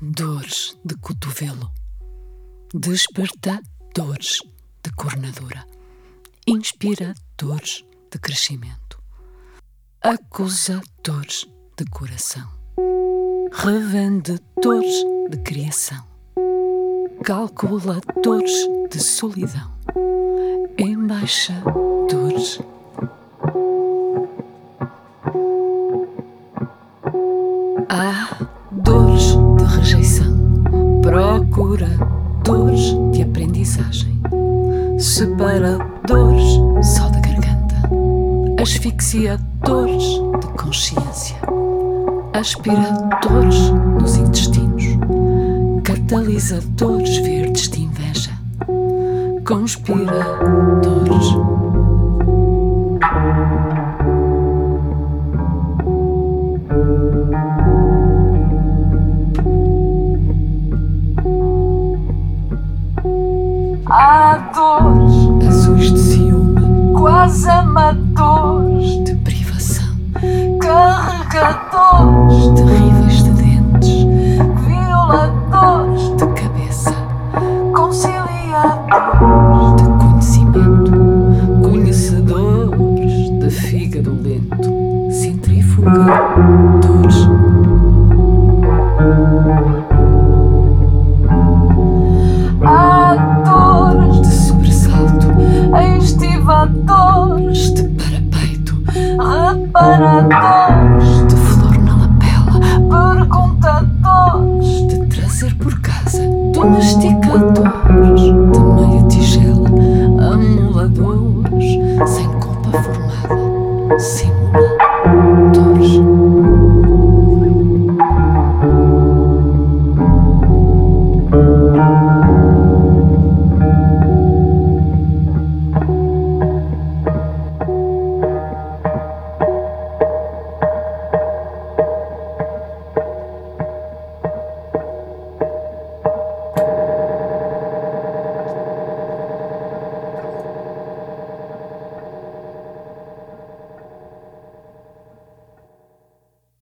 dores de cotovelo, despertadores de cornadura, inspiradores de crescimento, acusadores de coração, revendedores de criação, calculadores de solidão, embaixadores. Há procuradores de aprendizagem, separadores só da garganta, asfixiadores de consciência, aspiradores nos intestinos, catalisadores verdes de inveja, conspiradores. Ados, azuis de ciúme, quase amadores, de privação, carregadores, terríveis de dentes, violadores de cabeça, conciliadores de conhecimento, conhecedores de fígado lento, centrífuga. aparatos de parapeito, aparadores ah, de flor na lapela, perguntadores de trazer por casa, domesticadores. De meia tigela, amuladores sem culpa formada, simuladores.